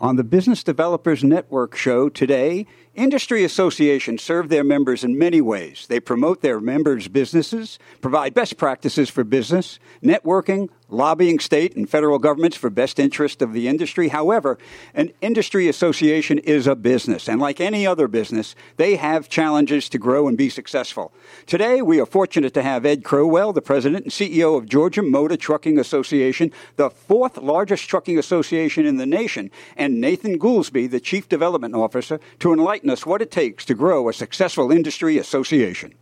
On the Business Developers Network show today, industry associations serve their members in many ways. They promote their members' businesses, provide best practices for business, networking, lobbying state and federal governments for best interest of the industry. However, an industry association is a business, and like any other business, they have challenges to grow and be successful. Today, we are fortunate to have Ed Crowell, the president and CEO of Georgia Motor Trucking Association, the fourth largest trucking association in the nation, and Nathan Goolsby, the chief development officer, to enlighten us what it takes to grow a successful industry association.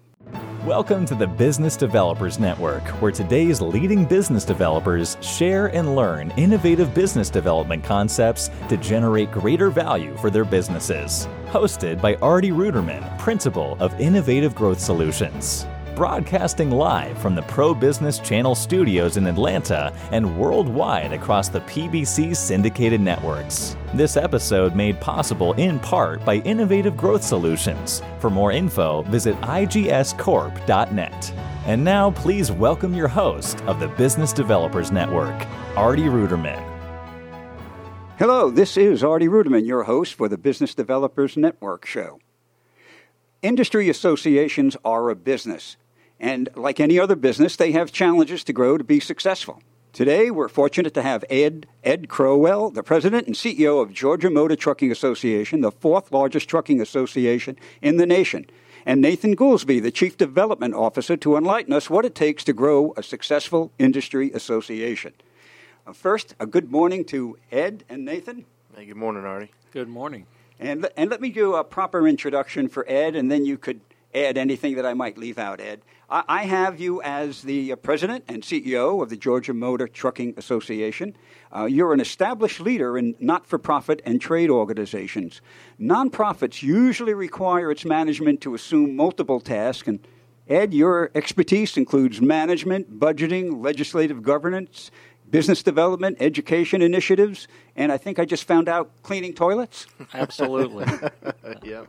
Welcome to the Business Developers Network, where today's leading business developers share and learn innovative business development concepts to generate greater value for their businesses. Hosted by Artie Ruderman, Principal of Innovative Growth Solutions broadcasting live from the Pro Business Channel studios in Atlanta and worldwide across the PBC syndicated networks. This episode made possible in part by Innovative Growth Solutions. For more info, visit igscorp.net. And now, please welcome your host of the Business Developers Network, Artie Ruderman. Hello, this is Artie Ruderman, your host for the Business Developers Network show. Industry associations are a business. And like any other business, they have challenges to grow to be successful. Today, we're fortunate to have Ed, Ed Crowell, the president and CEO of Georgia Motor Trucking Association, the fourth largest trucking association in the nation, and Nathan Goolsby, the chief development officer, to enlighten us what it takes to grow a successful industry association. Uh, first, a good morning to Ed and Nathan. Hey, good morning, Artie. Good morning. And, and let me do a proper introduction for Ed, and then you could add anything that I might leave out, Ed. I have you as the president and CEO of the Georgia Motor Trucking Association. Uh, you're an established leader in not for profit and trade organizations. Nonprofits usually require its management to assume multiple tasks, and Ed, your expertise includes management, budgeting, legislative governance, business development, education initiatives, and I think I just found out cleaning toilets. Absolutely. yeah.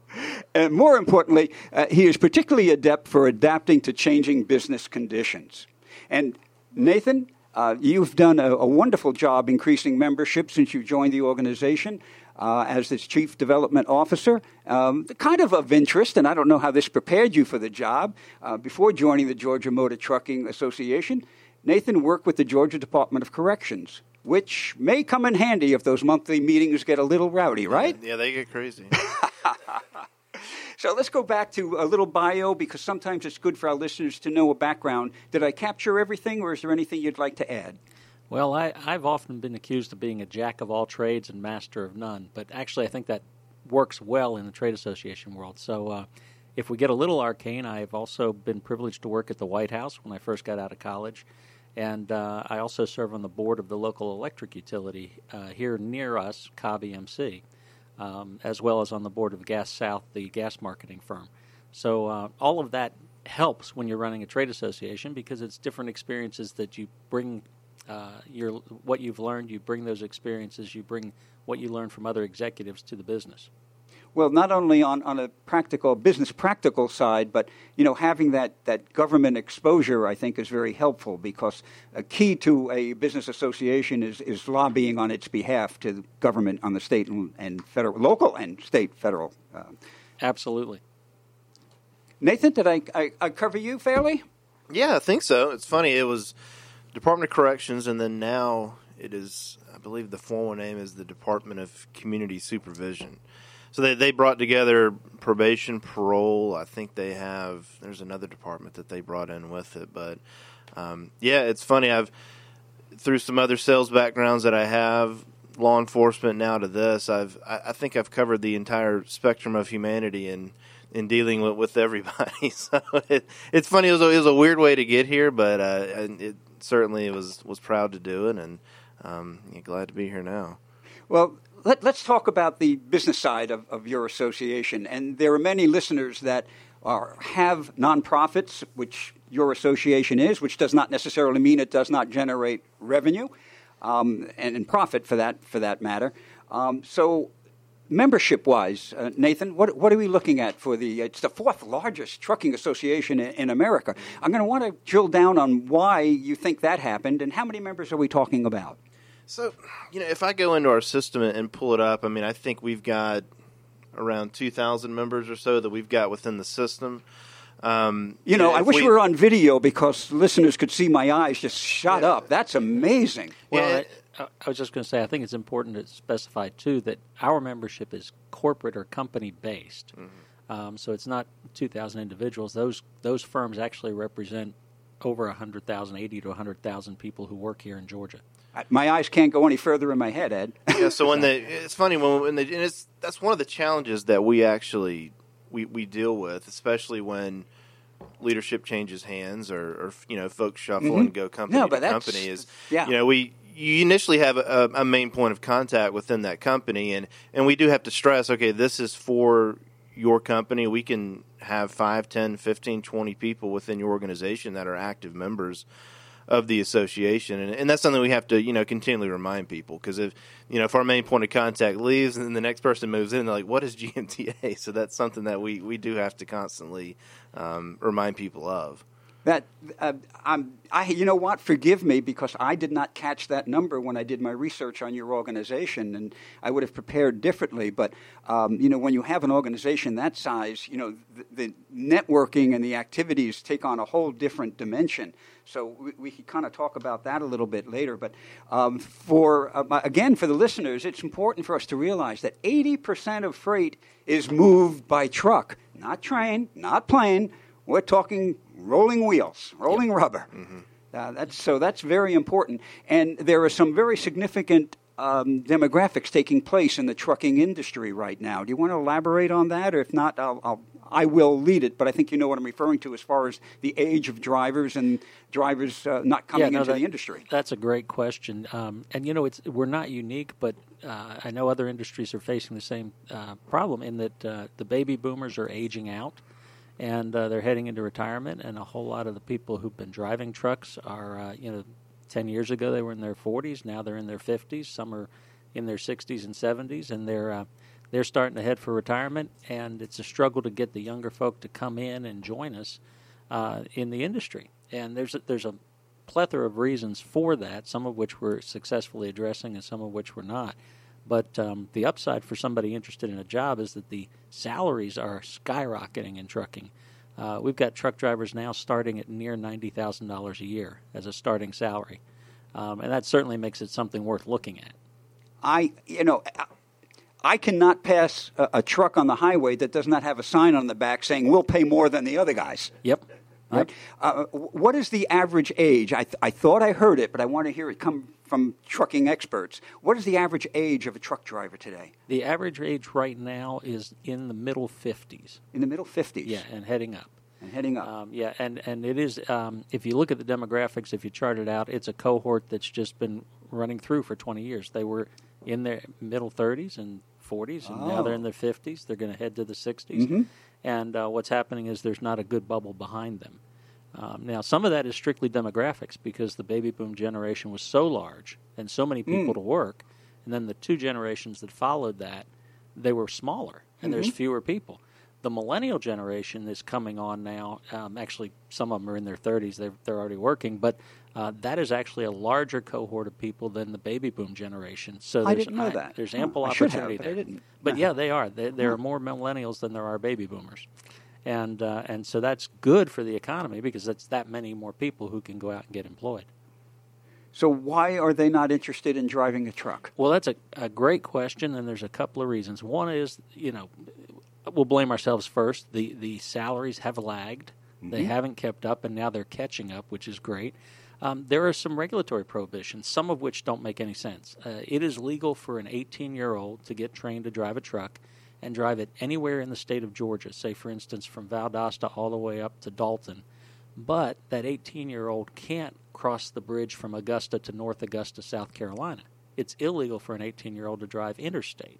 And more importantly, uh, he is particularly adept for adapting to changing business conditions. And Nathan, uh, you've done a, a, wonderful job increasing membership since you joined the organization. Uh, as its chief development officer, um, kind of of interest, and I don't know how this prepared you for the job. Uh, before joining the Georgia Motor Trucking Association, Nathan worked with the Georgia Department of Corrections, which may come in handy if those monthly meetings get a little rowdy, right? Yeah, they get crazy. so let's go back to a little bio because sometimes it's good for our listeners to know a background. Did I capture everything, or is there anything you'd like to add? Well, I, have often been accused of being a jack of all trades and master of none, but actually, I think that works well in the trade association world. So, uh, if we get a little arcane, I've also been privileged to work at the White House when I first got out of college. And uh, I also serve on the board of the local electric utility uh, here near us, Cobb EMC, um, as well as on the board of Gas South, the gas marketing firm. So uh, all of that helps when you're running a trade association because it's different experiences that you bring. Uh, your what you've learned, you bring those experiences, you bring what you learn from other executives to the business. Well, not only on, on a practical, business practical side, but you know, having that, that government exposure, I think, is very helpful because a key to a business association is, is lobbying on its behalf to the government on the state and, and federal, local and state, federal. Uh, Absolutely. Nathan, did I, I, I cover you fairly? Yeah, I think so. It's funny. It was Department of Corrections, and then now it is, I believe, the formal name is the Department of Community Supervision so they they brought together probation, parole. I think they have. There's another department that they brought in with it, but um, yeah, it's funny. I've through some other sales backgrounds that I have, law enforcement now to this. I've I, I think I've covered the entire spectrum of humanity in in dealing with, with everybody. so it, it's funny. It was, a, it was a weird way to get here, but uh, it certainly was was proud to do it, and um, glad to be here now. Well, let, us talk about the business side of, of, your association. And there are many listeners that are, have nonprofits, which your association is, which does not necessarily mean it does not generate revenue um, and, and, profit for that for that matter. Um, so, membership wise, uh, Nathan, what, what are we looking at for the? It's the fourth largest trucking association in, in America. I'm going to want to drill down on why you think that happened and how many members are we talking about. So, you know, if I go into our system and pull it up, I mean, I think we've got around 2,000 members or so that we've got within the system. Um, You know, I wish we were on video because listeners could see my eyes just shut up. That's amazing. Well, Yeah. I, I was just going to say, I think it's important to specify too that our membership is corporate or company based. Mm-hmm. Um, so it's not 2,000 individuals. Those those firms actually represent over 100,000, 80 to 100,000 people who work here in Georgia. My eyes can't go any further in my head, Ed. yeah, so when the it's funny when, when they, and it's that's one of the challenges that we actually we, we deal with, especially when leadership changes hands or, or you know folks shuffle and go company Mm-hmm. No, to company. Is yeah. you know we you initially have a, a main point of contact within that company, and and we do have to stress, okay, this is for your company. We can have 5, 10, 15, 20 people within your organization that are active members of the association, and, and that's something we have to you know continually remind people because if you know if our main point of contact leaves and then the next person moves in, they're like, "What is GMTA?" So that's something that we we do have to constantly um, remind people of. That uh, I'm, I, you know what? Forgive me because I did not catch that number when I did my research on your organization, and I would have prepared differently. But um, you know, when you have an organization that size, you know, the, the networking and the activities take on a whole different dimension. So we, we can kind of talk about that a little bit later. But um, for uh, again, for the listeners, it's important for us to realize that 80% of freight is moved by truck, not train, not plane. We're talking rolling wheels, rolling rubber. Uh, that's, so that's very important. And there are some very significant um, demographics taking place in the trucking industry right now. Do you want to elaborate on that? Or if not, I'll, I'll, I will lead it. But I think you know what I'm referring to as far as the age of drivers and drivers uh, not coming no, into that- the industry. That's a great question, um, and you know, it's we're not unique, but uh, I know other industries are facing the same uh, problem in that uh, the baby boomers are aging out, and uh, they're heading into retirement, and a whole lot of the people who've been driving trucks are, uh, you know, ten years ago they were in their 40s, now they're in their 50s, some are in their 60s and 70s, and they're uh, they're starting to head for retirement, and it's a struggle to get the younger folk to come in and join us uh, in the industry. And there's a, there's a plethora of reasons for that, some of which we're successfully addressing and some of which we're not. But um, the upside for somebody interested in a job is that the salaries are skyrocketing in trucking. Uh, we've got truck drivers now starting at near ninety thousand dollars a year as a starting salary, um, and that certainly makes it something worth looking at. I, you know, I cannot pass a, a truck on the highway that does not have a sign on the back saying we'll pay more than the other guys. Yep. Right? Uh, what is the average age? I, th- I thought I heard it, but I want to hear it come from trucking experts. What is the average age of a truck driver today? The average age right now is in the middle fifties. In the middle 50s. Yeah, and heading up. And heading up. Um, yeah, and, and it is, um, if you look at the demographics, if you chart it out, it's a cohort that's just been running through for 20 years. They were in their middle 30s and 40s, and now they're in their 50s. They're going to head to the 60s. And uh, what's happening is there's not a good bubble behind them. Um, now, some of that is strictly demographics because the baby boom generation was so large and so many people to work. And then the two generations that followed that, they were smaller and there's fewer people. The millennial generation is coming on now. Um, actually, some of them are in their 30s. They're, they're already working, but uh, that is actually a larger cohort of people than the baby boom generation. So I there's, didn't know that. There's Huh, ample I should have, opportunity but I didn't. But yeah, they are. There, there are more millennials than there are baby boomers, and uh, and so that's good for the economy because that's that many more people who can go out and get employed. so why are they not interested in driving a truck? Well, that's a, a great question, and there's a couple of reasons. One is, you know, we'll blame ourselves first. The the salaries have lagged; they haven't kept up, and now they're catching up, which is great. Um, there are some regulatory prohibitions, some of which don't make any sense. Uh, it is legal for an 18 year old to get trained to drive a truck and drive it anywhere in the state of Georgia, say, for instance, from Valdosta all the way up to Dalton. But that 18 year old can't cross the bridge from Augusta to North Augusta, South Carolina. It's illegal for an 18 year old to drive interstate.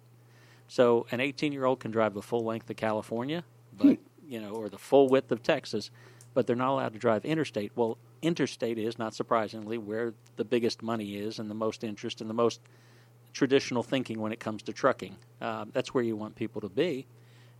So an 18 year old can drive the full length of California, but you know, or the full width of Texas, but they're not allowed to drive interstate. Well, interstate is not surprisingly where the biggest money is and the most interest and the most traditional thinking when it comes to trucking. Uh, that's where you want people to be,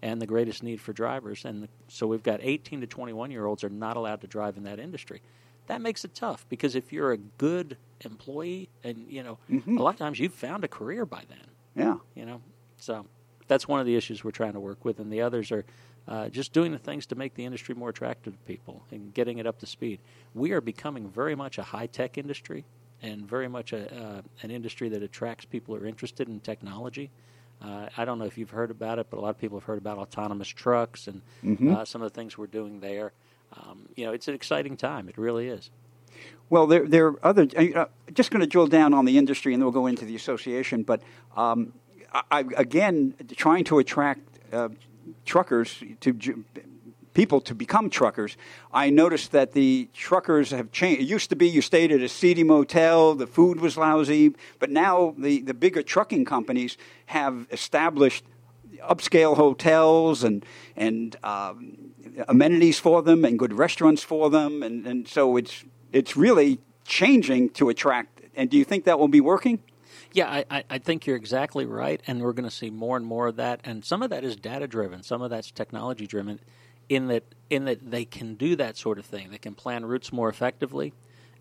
and the greatest need for drivers. And so we've got 18 to 21 year olds are not allowed to drive in that industry. that makes it tough because if you're a good employee, and you know, Mm-hmm. a lot of times you've found a career by then. Yeah. You know, so that's one of the issues we're trying to work with, and the others are uh, just doing the things to make the industry more attractive to people and getting it up to speed. We are becoming very much a high tech industry and very much a, uh, an industry that attracts people who are interested in technology. Uh, I don't know if you've heard about it, but a lot of people have heard about autonomous trucks and uh, some of the things we're doing there. Um, you know, it's an exciting time. It really is. Well, there, there are other. Uh, just going to drill down on the industry, and then we'll go into the association. But um, I, again, trying to attract uh, truckers to people to become truckers. I noticed that the truckers have changed. It used to be you stayed at a seedy motel, the food was lousy, but now the, the bigger trucking companies have established upscale hotels and and um, amenities for them and good restaurants for them, and, and so it's it's really changing to attract. And do you think that will be working? Yeah, I, I, think you're exactly right, and we're going to see more and more of that. And some of that is data driven, some of that's technology driven, in that in that they can do that sort of thing. They can plan routes more effectively,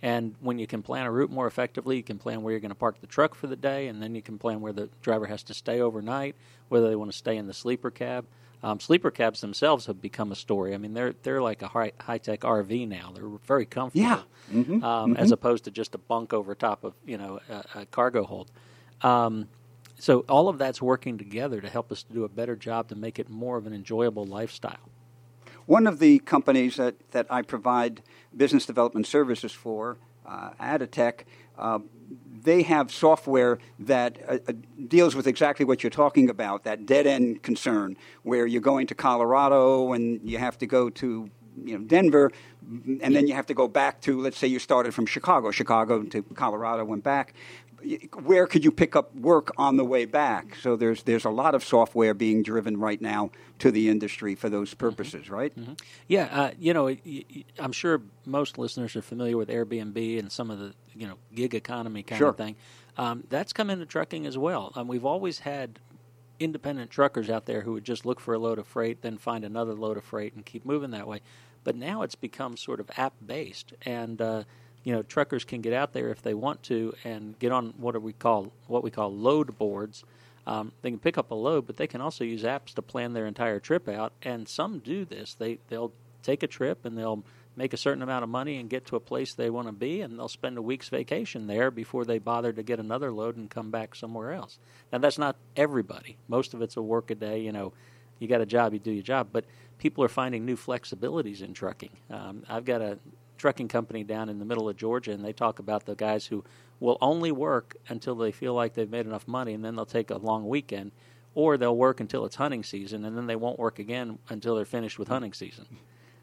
and when you can plan a route more effectively, you can plan where you're going to park the truck for the day, and then you can plan where the driver has to stay overnight, whether they want to stay in the sleeper cab. Um, sleeper cabs themselves have become a story. I mean, they're they're like a high high tech RV now. They're very comfortable, Yeah. Mm-hmm. um, as opposed to just a bunk over top of you know a, a cargo hold. Um, so all of that's working together to help us to do a better job to make it more of an enjoyable lifestyle. One of the companies that, that I provide business development services for, uh, Adatech, uh, they have software that uh, uh, deals with exactly what you're talking about, that dead end concern, where you're going to Colorado and you have to go to you know Denver, and then you have to go back to let's say you started from Chicago, Chicago to Colorado, went back. Where could you pick up work on the way back? So there's there's a lot of software being driven right now to the industry for those purposes, right? Yeah, uh, you know, I'm sure most listeners are familiar with Airbnb and some of the you know gig economy kind Sure. of thing. Um, that's come into trucking as well. Um, we've always had independent truckers out there who would just look for a load of freight, then find another load of freight, and keep moving that way. But now it's become sort of app based, and uh, you know, truckers can get out there if they want to and get on what we call what we call load boards. Um, they can pick up a load, but they can also use apps to plan their entire trip out. And some do this. They they'll take a trip and they'll make a certain amount of money and get to a place they want to be, and they'll spend a week's vacation there before they bother to get another load and come back somewhere else. Now that's not everybody. Most of it's a work a day. You know, you got a job, you do your job. But people are finding new flexibilities in trucking. Um, I've got a trucking company down in the middle of Georgia, and they talk about the guys who will only work until they feel like they've made enough money, and then they'll take a long weekend, or they'll work until it's hunting season, and then they won't work again until they're finished with hunting season.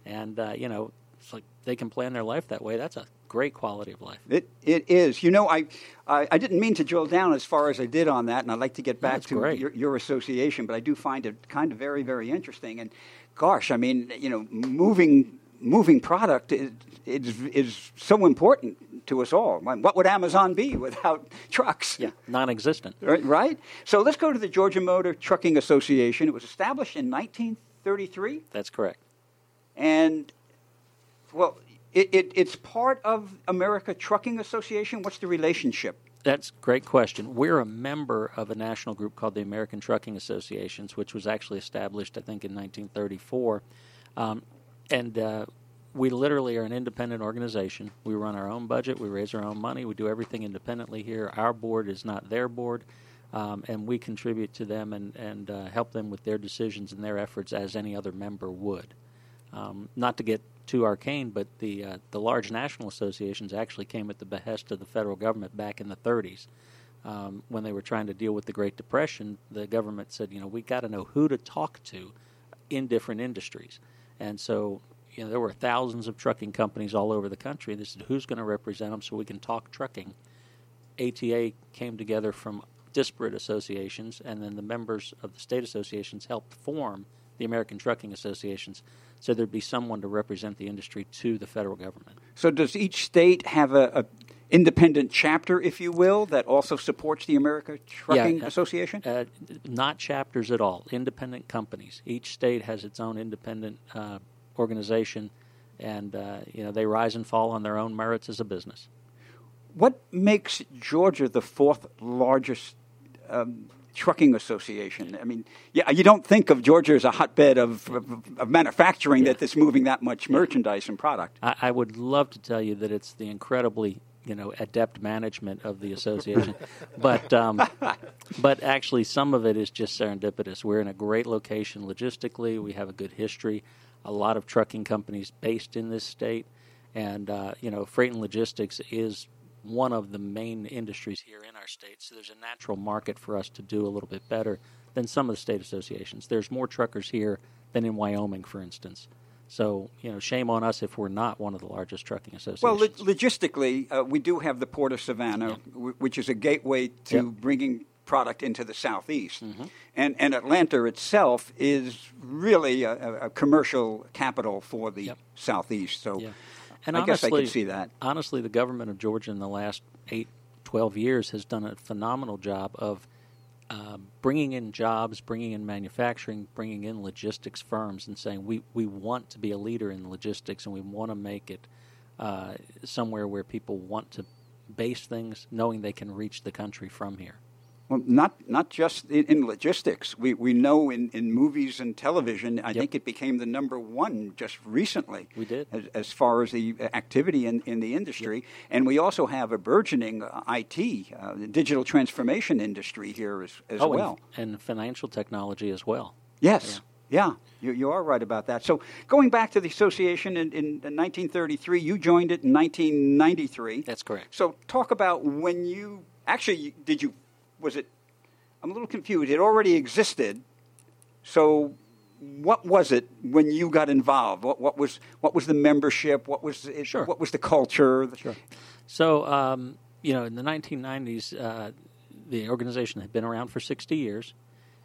And uh, you know, it's like they can plan their life that way. That's a great quality of life. It it is. You know, I, I I didn't mean to drill down as far as I did on that, and I'd like to get back to your, your association, but I do find it kind of very very interesting. And gosh, I mean, you know, moving moving product is is, is so important to us all. What would Amazon be without trucks? Yeah, non-existent. Right, right. So let's go to the Georgia Motor Trucking Association. It was established in 1933, That's correct. and well, it, it, it's part of America Trucking Association. What's the relationship? That's a great question. We're a member of a national group called the American Trucking Associations, which was actually established, I think, in 1934. Um, and uh, we literally are an independent organization. We run our own budget, we raise our own money, we do everything independently here. Our board is not their board, um, and we contribute to them and, and uh, help them with their decisions and their efforts as any other member would. Um, not to get too arcane, but the uh, the large national associations actually came at the behest of the federal government back in the 30s. Um, when they were trying to deal with the Great Depression, the government said, you know, we got to know who to talk to in different industries, and so you know there were thousands of trucking companies all over the country. They said, who's going to represent them so we can talk trucking? ATA came together from disparate associations, and then the members of the state associations helped form the American Trucking Associations, so there'd be someone to represent the industry to the federal government. So does each state have a, a independent chapter, if you will, that also supports the America Trucking uh, Association? Uh, not chapters at all, independent companies. Each state has its own independent uh, organization, and uh, you know they rise and fall on their own merits as a business. What makes Georgia the fourth largest um, trucking association? I mean, yeah, you don't think of Georgia as a hotbed of, of, of manufacturing yeah. that is moving that much merchandise and product. I, I would love to tell you that it's the incredibly you know adept management of the association, but um, but actually some of it is just serendipitous. We're in a great location logistically. We have a good history. A lot of trucking companies based in this state, and uh, you know freight and logistics is one of the main industries here in our state. So there's a natural market for us to do a little bit better than some of the state associations. There's more truckers here than in Wyoming, for instance. So, you know, shame on us if we're not one of the largest trucking associations. Well, lo- logistically, uh, we do have the Port of Savannah, yeah. w- which is a gateway to yep. bringing product into the southeast. Mm-hmm. And, and Atlanta itself is really a, a commercial capital for the yep. southeast. So yeah. and I honestly, guess I can see that. Honestly, the government of Georgia in the last eight, 12 years has done a phenomenal job of um, bringing in jobs, bringing in manufacturing, bringing in logistics firms, and saying we, we want to be a leader in logistics and we want to make it uh, somewhere where people want to base things, knowing they can reach the country from here. Well, not not just in, in, logistics. We we know in, in movies and television. I yep. think it became the number one just recently. We did as, as far as the activity in, in the industry, yep. and we also have a burgeoning uh, IT, uh, digital transformation industry here as, as oh, well, and, and, financial technology as well. Yes. Yeah. yeah. You, you are right about that. So, going back to the association in, in, in 1933, you joined it in 1993. That's correct. So, talk about when you actually did you was it? I'm a little confused. It already existed. So, what was it when you got involved? What, what was what was the membership? What was it, sure. what was the culture? Sure. So, um, you know, in the 1990s, uh, the organization had been around for 60 years,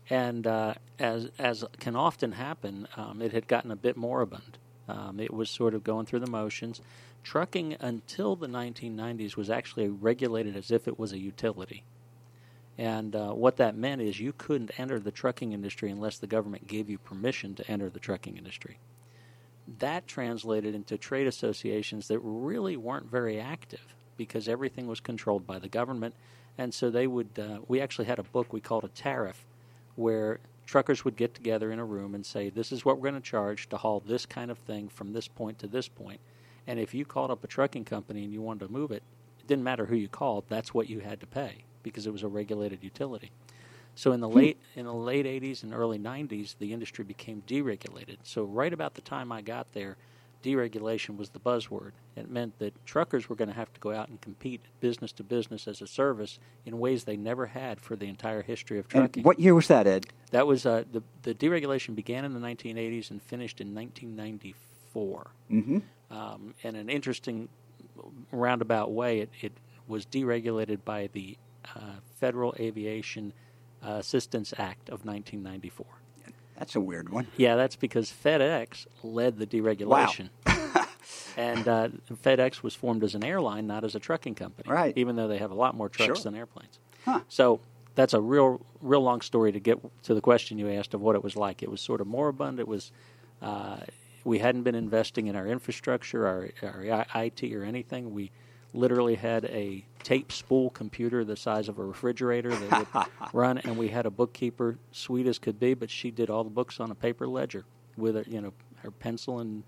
and uh, as as can often happen, um, it had gotten a bit moribund. Um, it was sort of going through the motions. Trucking until the 1990s was actually regulated as if it was a utility. And uh, what that meant is you couldn't enter the trucking industry unless the government gave you permission to enter the trucking industry. That translated into trade associations that really weren't very active because everything was controlled by the government. And so they would, uh, we actually had a book we called a tariff where truckers would get together in a room and say, This is what we're going to charge to haul this kind of thing from this point to this point. And if you called up a trucking company and you wanted to move it, it didn't matter who you called, that's what you had to pay because it was a regulated utility. So in the hmm. late in the late 80s and early 90s, the industry became deregulated. So right about the time I got there, deregulation was the buzzword. It meant that truckers were going to have to go out and compete business to business as a service in ways they never had for the entire history of trucking. And what year was that, Ed? That was uh, the the deregulation began in the 1980s and finished in 1994. Mm-hmm. Um, in an interesting roundabout way, it, it was deregulated by the Federal Aviation uh, Assistance Act of 1994. That's a weird one. Yeah, that's because FedEx led the deregulation. Wow. and uh, FedEx was formed as an airline, not as a trucking company. Right. Even though they have a lot more trucks sure. than airplanes. Huh. So that's a real, real long story to get to the question you asked of what it was like. It was sort of moribund. It was, uh, we hadn't been investing in our infrastructure, our, our IT, or anything. We literally had a tape spool computer the size of a refrigerator that would run, and we had a bookkeeper, sweet as could be, but she did all the books on a paper ledger with a, you know her pencil and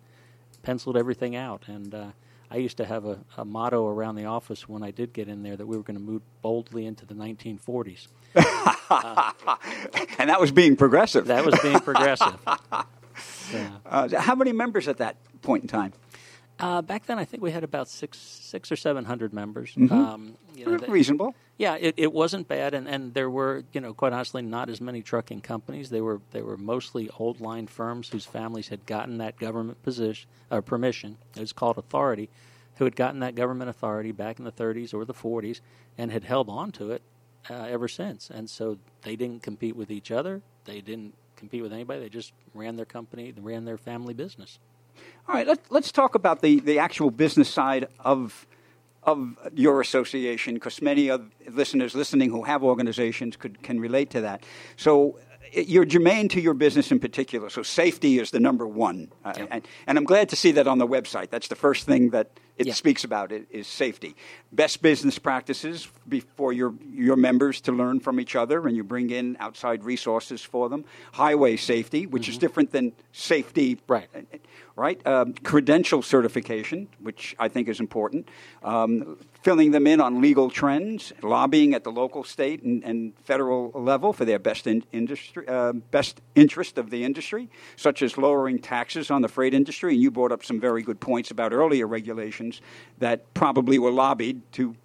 penciled everything out. And uh, I used to have a, a, motto around the office when I did get in there that we were going to move boldly into the 1940s. uh, and that was being progressive. That was being progressive. Uh, how many members at that point in time? Uh, back then, I think we had about six, six or seven hundred members. Mm-hmm. Um, you know, Reasonable. Yeah, it, it wasn't bad, and, and there were, you know, quite honestly, not as many trucking companies. They were they were mostly old line firms whose families had gotten that government position or permission. It was called authority, who had gotten that government authority back in the 30s or the 40s and had held on to it uh, ever since. And so they didn't compete with each other. They didn't compete with anybody. They just ran their company, ran their family business. All right, let, let's talk about the, the actual business side of of your association, because many of listeners listening who have organizations could can relate to that. So, you're germane to your business in particular. So safety is the number one, uh, and, and, I'm glad to see that on the website. That's the first thing that it yep. speaks about it is safety. Best business practices for your your members to learn from each other, and you bring in outside resources for them. Highway safety, which mm-hmm. is different than safety, right? Right. Um, credential certification, which I think is important. Um, filling them in on legal trends, lobbying at the local, state, and, and federal level for their best in industry, uh, best interest of the industry, such as lowering taxes on the freight industry. And you brought up some very good points about earlier regulations that probably were lobbied to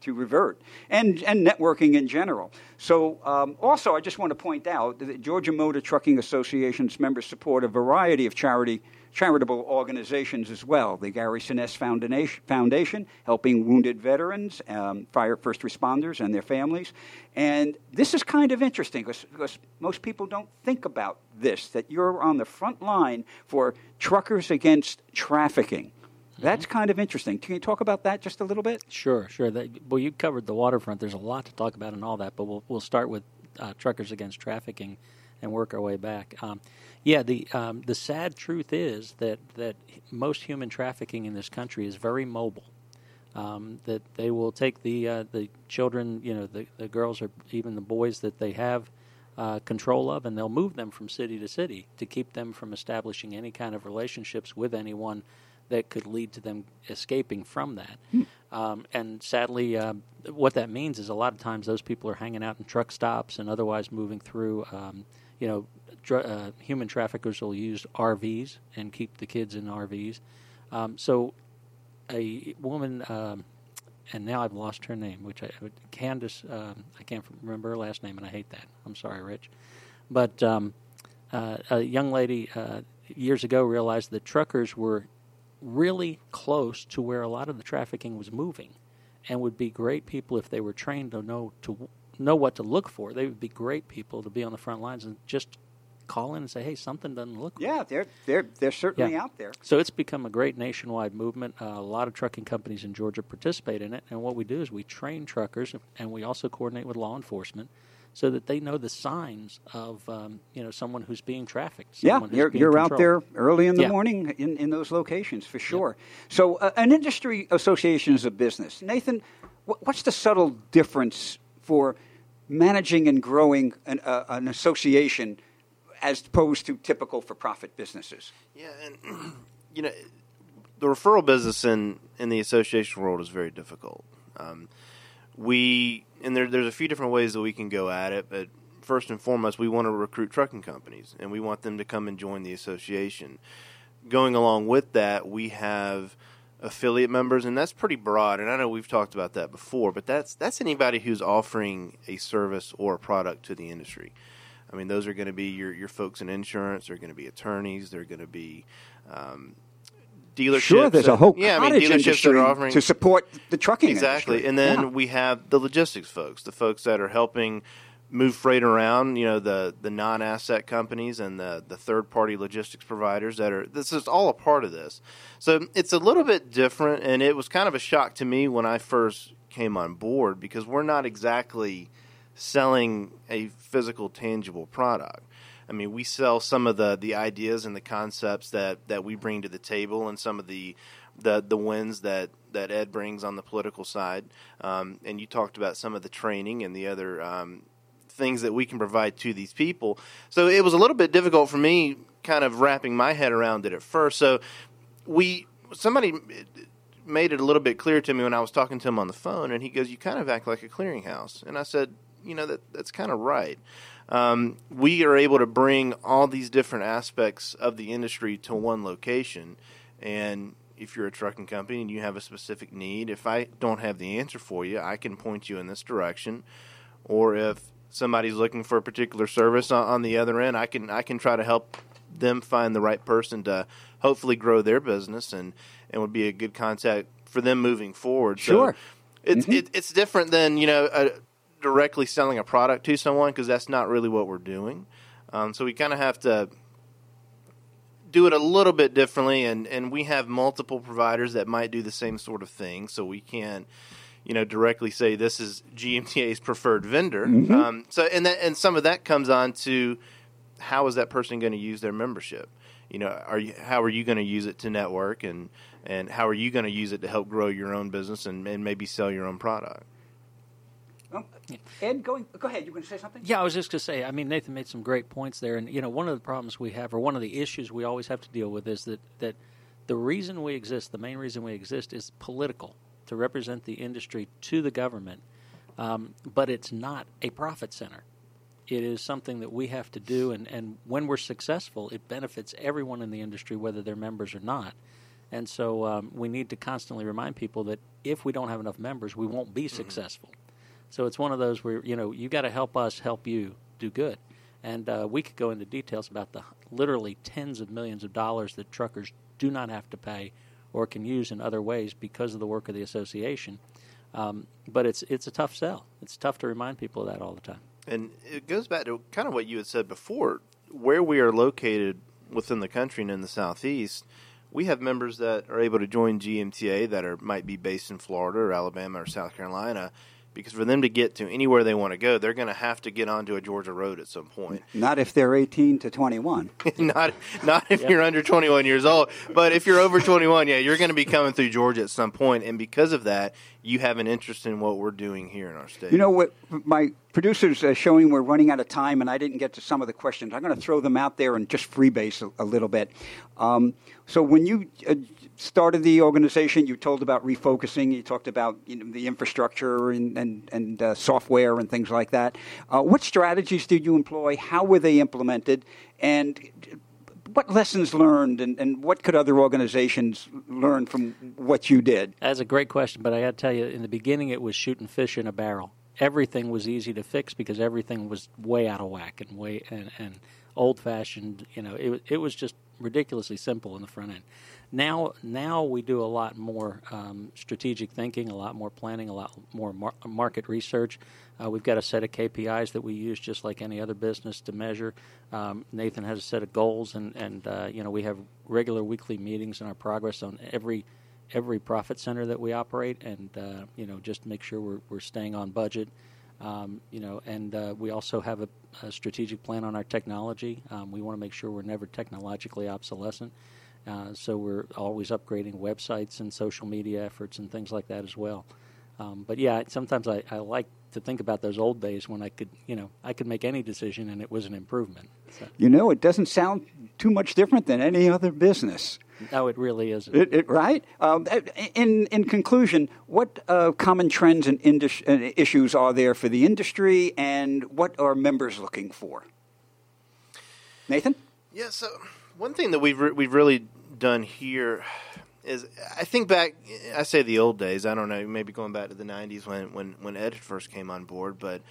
to revert, and and networking in general. So, um, also, I just want to point out that Georgia Motor Trucking Association's members support a variety of charity charitable organizations as well. The Gary Sinise Foundation, helping wounded veterans, um, fire first responders, and their families. And this is kind of interesting because most people don't think about this that you're on the front line for truckers against trafficking. That's mm-hmm. kind of interesting. Can you talk about that just a little bit? Sure, sure. That, well, you covered the waterfront. There's a lot to talk about and all that, but we'll, we'll start with uh, truckers against trafficking and work our way back. Um, yeah, the um, the sad truth is that that most human trafficking in this country is very mobile. Um, that they will take the uh, the children, you know, the, the girls or even the boys that they have uh, control of, and they'll move them from city to city to keep them from establishing any kind of relationships with anyone that could lead to them escaping from that. Hmm. Um, and sadly, uh, what that means is a lot of times those people are hanging out in truck stops and otherwise moving through, um, you know, uh, human traffickers will use RVs and keep the kids in RVs. Um, so, a woman, um, and now I've lost her name, which I, Kendis, um, I can't remember her last name, and I hate that. I'm sorry, Rich. But um, uh, a young lady uh, years ago realized that truckers were really close to where a lot of the trafficking was moving, and would be great people if they were trained to know to know what to look for. They would be great people to be on the front lines and just call in and say, "Hey, something doesn't look." Yeah, right. they're they're they're certainly yeah. out there. So it's become a great nationwide movement. Uh, a lot of trucking companies in Georgia participate in it, and what we do is we train truckers, and we also coordinate with law enforcement. So that they know the signs of um, you know someone who's being trafficked. Yeah, you're, you're out there early in the yeah. morning in, in those locations for sure. Yeah. So uh, an industry association is a business. Nathan, what's the subtle difference for managing and growing an, uh, an association as opposed to typical for profit businesses. Yeah, and you know, the referral business in in the association world is very difficult. Um, we and there, there's a few different ways that we can go at it, but first and foremost, we want to recruit trucking companies and we want them to come and join the association. Going along with that, we have affiliate members, and that's pretty broad. And I know we've talked about that before, but that's that's anybody who's offering a service or a product to the industry. I mean, those are going to be your your folks in insurance. They're going to be attorneys. They're going to be um, dealerships. Sure, there's that, a whole yeah, I mean, dealerships that are offering to support the trucking exactly. Industry. And then yeah. we have the logistics folks, the folks that are helping move freight around. You know, the the non asset companies and the the third party logistics providers that are. This is all a part of this. So it's a little bit different, and it was kind of a shock to me when I first came on board because we're not exactly selling a physical, tangible product. I mean, we sell some of the, the ideas and the concepts that, that we bring to the table, and some of the the the wins that, that Ed brings on the political side. Um, and you talked about some of the training and the other um, things that we can provide to these people. So it was a little bit difficult for me, kind of wrapping my head around it at first. So we somebody made it a little bit clear to me when I was talking to him on the phone, and he goes, "You kind of act like a clearinghouse," and I said, you know that that's kind of right. Um, we are able to bring all these different aspects of the industry to one location, and if you're a trucking company and you have a specific need, if I don't have the answer for you, I can point you in this direction, or if somebody's looking for a particular service on, on the other end, I can I can try to help them find the right person to hopefully grow their business and and would be a good contact for them moving forward. Sure. So it's mm-hmm. it, it's different than you know directly selling a product to someone because that's not really what we're doing. Um, so we kind of have to do it a little bit differently, and, and we have multiple providers that might do the same sort of thing. So we can't, you know, directly say this is GMTA's preferred vendor. Um, so, and that, and some of that comes on to how is that person going to use their membership? You know, are you, how are you going to use it to network, and and how are you going to use it to help grow your own business and, and maybe sell your own product? Um, Ed, going, go ahead. You going to say something? Yeah, I was just going to say. I mean, Nathan made some great points there, and you know, one of the problems we have, or one of the issues we always have to deal with, is that that the reason we exist, the main reason we exist, is political to represent the industry to the government, um, but it's not a profit center. It is something that we have to do, and, and when we're successful, it benefits everyone in the industry, whether they're members or not. And so um, we need to constantly remind people that if we don't have enough members, we won't be successful. So it's one of those where you know you got to help us help you do good, and uh, we could go into details about the literally tens of millions of dollars that truckers do not have to pay or can use in other ways because of the work of the association. Um, but it's it's a tough sell. It's tough to remind people of that all the time. And it goes back to kind of what you had said before, where we are located within the country and in the southeast. We have members that are able to join GMTA that are might be based in Florida or Alabama or South Carolina, because for them to get to anywhere they want to go, they're going to have to get onto a Georgia road at some point. Not if they're 18 to 21. not not if you're under 21 years old, but if you're over 21, yeah, you're going to be coming through Georgia at some point, and because of that, you have an interest in what we're doing here in our state. You know what? My producers are showing we're running out of time, and I didn't get to some of the questions. I'm going to throw them out there and just freebase a, a little bit. Um, so, when you uh, started the organization, you told about refocusing. You talked about you know, the infrastructure and and, and uh, software and things like that. Uh, what strategies did you employ? How were they implemented? And what lessons learned, and, and what could other organizations learn from what you did? That's a great question, but I got to tell you, in the beginning, it was shooting fish in a barrel. Everything was easy to fix because everything was way out of whack and way and, and old fashioned. You know, it it was just ridiculously simple in the front end. Now, now we do a lot more um, strategic thinking, a lot more planning, a lot more mar- market research. Uh, we've got a set of KPIs that we use just like any other business to measure. Um, Nathan has a set of goals, and and uh, you know we have regular weekly meetings and our progress on every every profit center that we operate, and uh, you know just make sure we're we're staying on budget. Um, you know, and uh, we also have a, a, strategic plan on our technology. Um, we want to make sure we're never technologically obsolescent. Uh, so we're always upgrading websites and social media efforts and things like that as well. Um, but yeah, sometimes I, I, like to think about those old days when I could, you know, I could make any decision and it was an improvement. So. You know, it doesn't sound too much different than any other business. No, it really isn't. It, it, right? Um, in, in conclusion, what uh, common trends and indus- uh, issues are there for the industry, and what are members looking for? Nathan? Yeah, so one thing that we've, re- we've really done here is I think back, I say the old days, I don't know, maybe going back to the 90s when, when, when Ed first came on board, but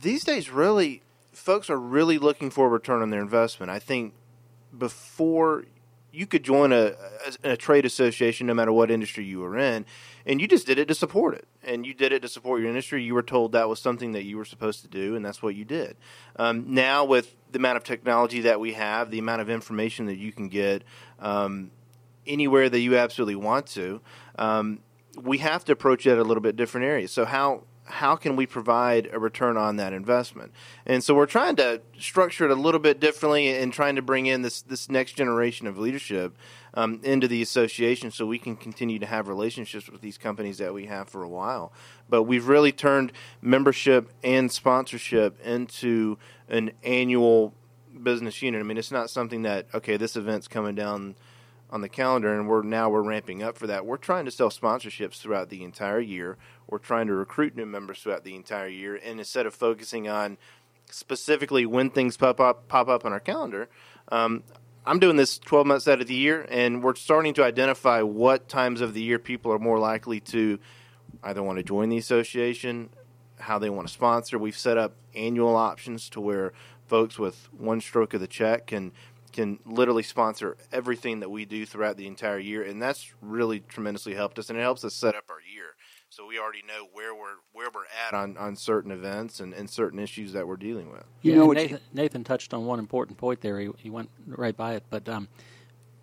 these days, really, folks are really looking for a return on their investment. I think before you could join a, a, a, trade association no matter what industry you were in, and you just did it to support it. And you did it to support your industry. You were told that was something that you were supposed to do, and that's what you did. Um, now, with the amount of technology that we have, the amount of information that you can get um, anywhere that you absolutely want to, um, we have to approach it at a little bit different area So, how how can we provide a return on that investment? And so we're trying to structure it a little bit differently and trying to bring in this this next generation of leadership um, into the association so we can continue to have relationships with these companies that we have for a while. But we've really turned membership and sponsorship into an annual business unit. I mean, it's not something that okay, this event's coming down on the calendar and we're now we're ramping up for that. We're trying to sell sponsorships throughout the entire year. We're trying to recruit new members throughout the entire year and instead of focusing on specifically when things pop up pop up on our calendar, um, I'm doing this 12 months out of the year and we're starting to identify what times of the year people are more likely to either want to join the association, how they want to sponsor. We've set up annual options to where folks with one stroke of the check can can literally sponsor everything that we do throughout the entire year, and that's really tremendously helped us, and it helps us set up our year. So we already know where we're where we're at on, on certain events and, and certain issues that we're dealing with. You yeah, know, Nathan, Nathan, touched on one important point there. He, he went right by it, but um,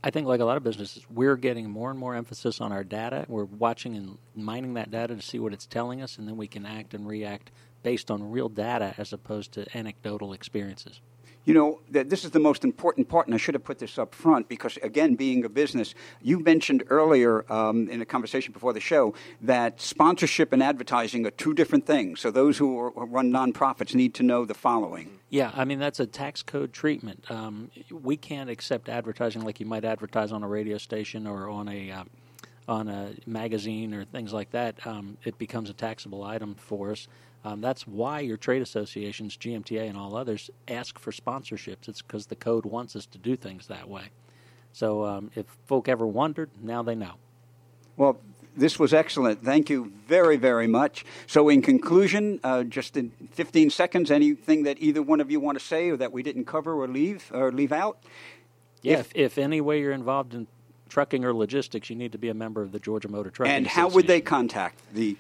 I think, like a lot of businesses, we're getting more and more emphasis on our data. We're watching and mining that data to see what it's telling us, and then we can act and react based on real data as opposed to anecdotal experiences. You know, this is the most important part, and I should have put this up front because, again, being a business, you mentioned earlier um, in a conversation before the show that sponsorship and advertising are two different things. So those who are, run nonprofits need to know the following. Yeah, I mean, that's a tax code treatment. Um, we can't accept advertising like you might advertise on a radio station or on a. Uh, on a magazine or things like that, um, it becomes a taxable item for us. Um, that's why your trade associations, GMTA and all others, ask for sponsorships. It's because the code wants us to do things that way. So um, if folk ever wondered, now they know. Well, this was excellent. Thank you very, very much. So, in conclusion, uh, just in 15 seconds, anything that either one of you want to say or that we didn't cover or leave or leave out? Yeah, if, if any way you're involved in trucking or logistics, you need to be a member of the Georgia Motor Trucking. And how would they contact the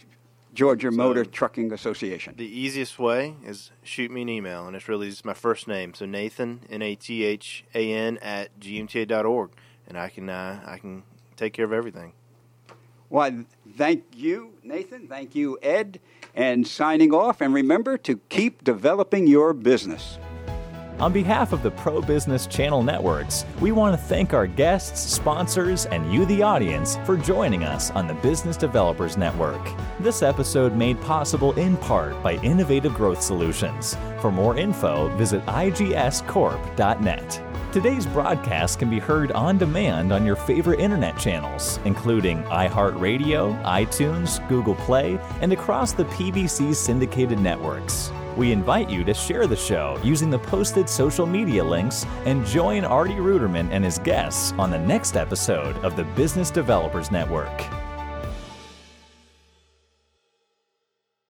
Georgia so Motor Trucking Association? The easiest way is shoot me an email, and it's really just my first name. So Nathan, N A T H A N, at gmta.org, and I can, uh, I can take care of everything. Well, thank you, Nathan. Thank you, Ed. And signing off, and remember to keep developing your business. On behalf of the Pro Business Channel Networks, we want to thank our guests, sponsors, and you, the audience, for joining us on the Business Developers Network. This episode made possible in part by Innovative Growth Solutions. For more info, visit igscorp.net. Today's broadcast can be heard on demand on your favorite internet channels, including iHeartRadio, iTunes, Google Play, and across the PBC syndicated networks. We invite you to share the show using the posted social media links and join Artie Ruderman and his guests on the next episode of the Business Developers Network.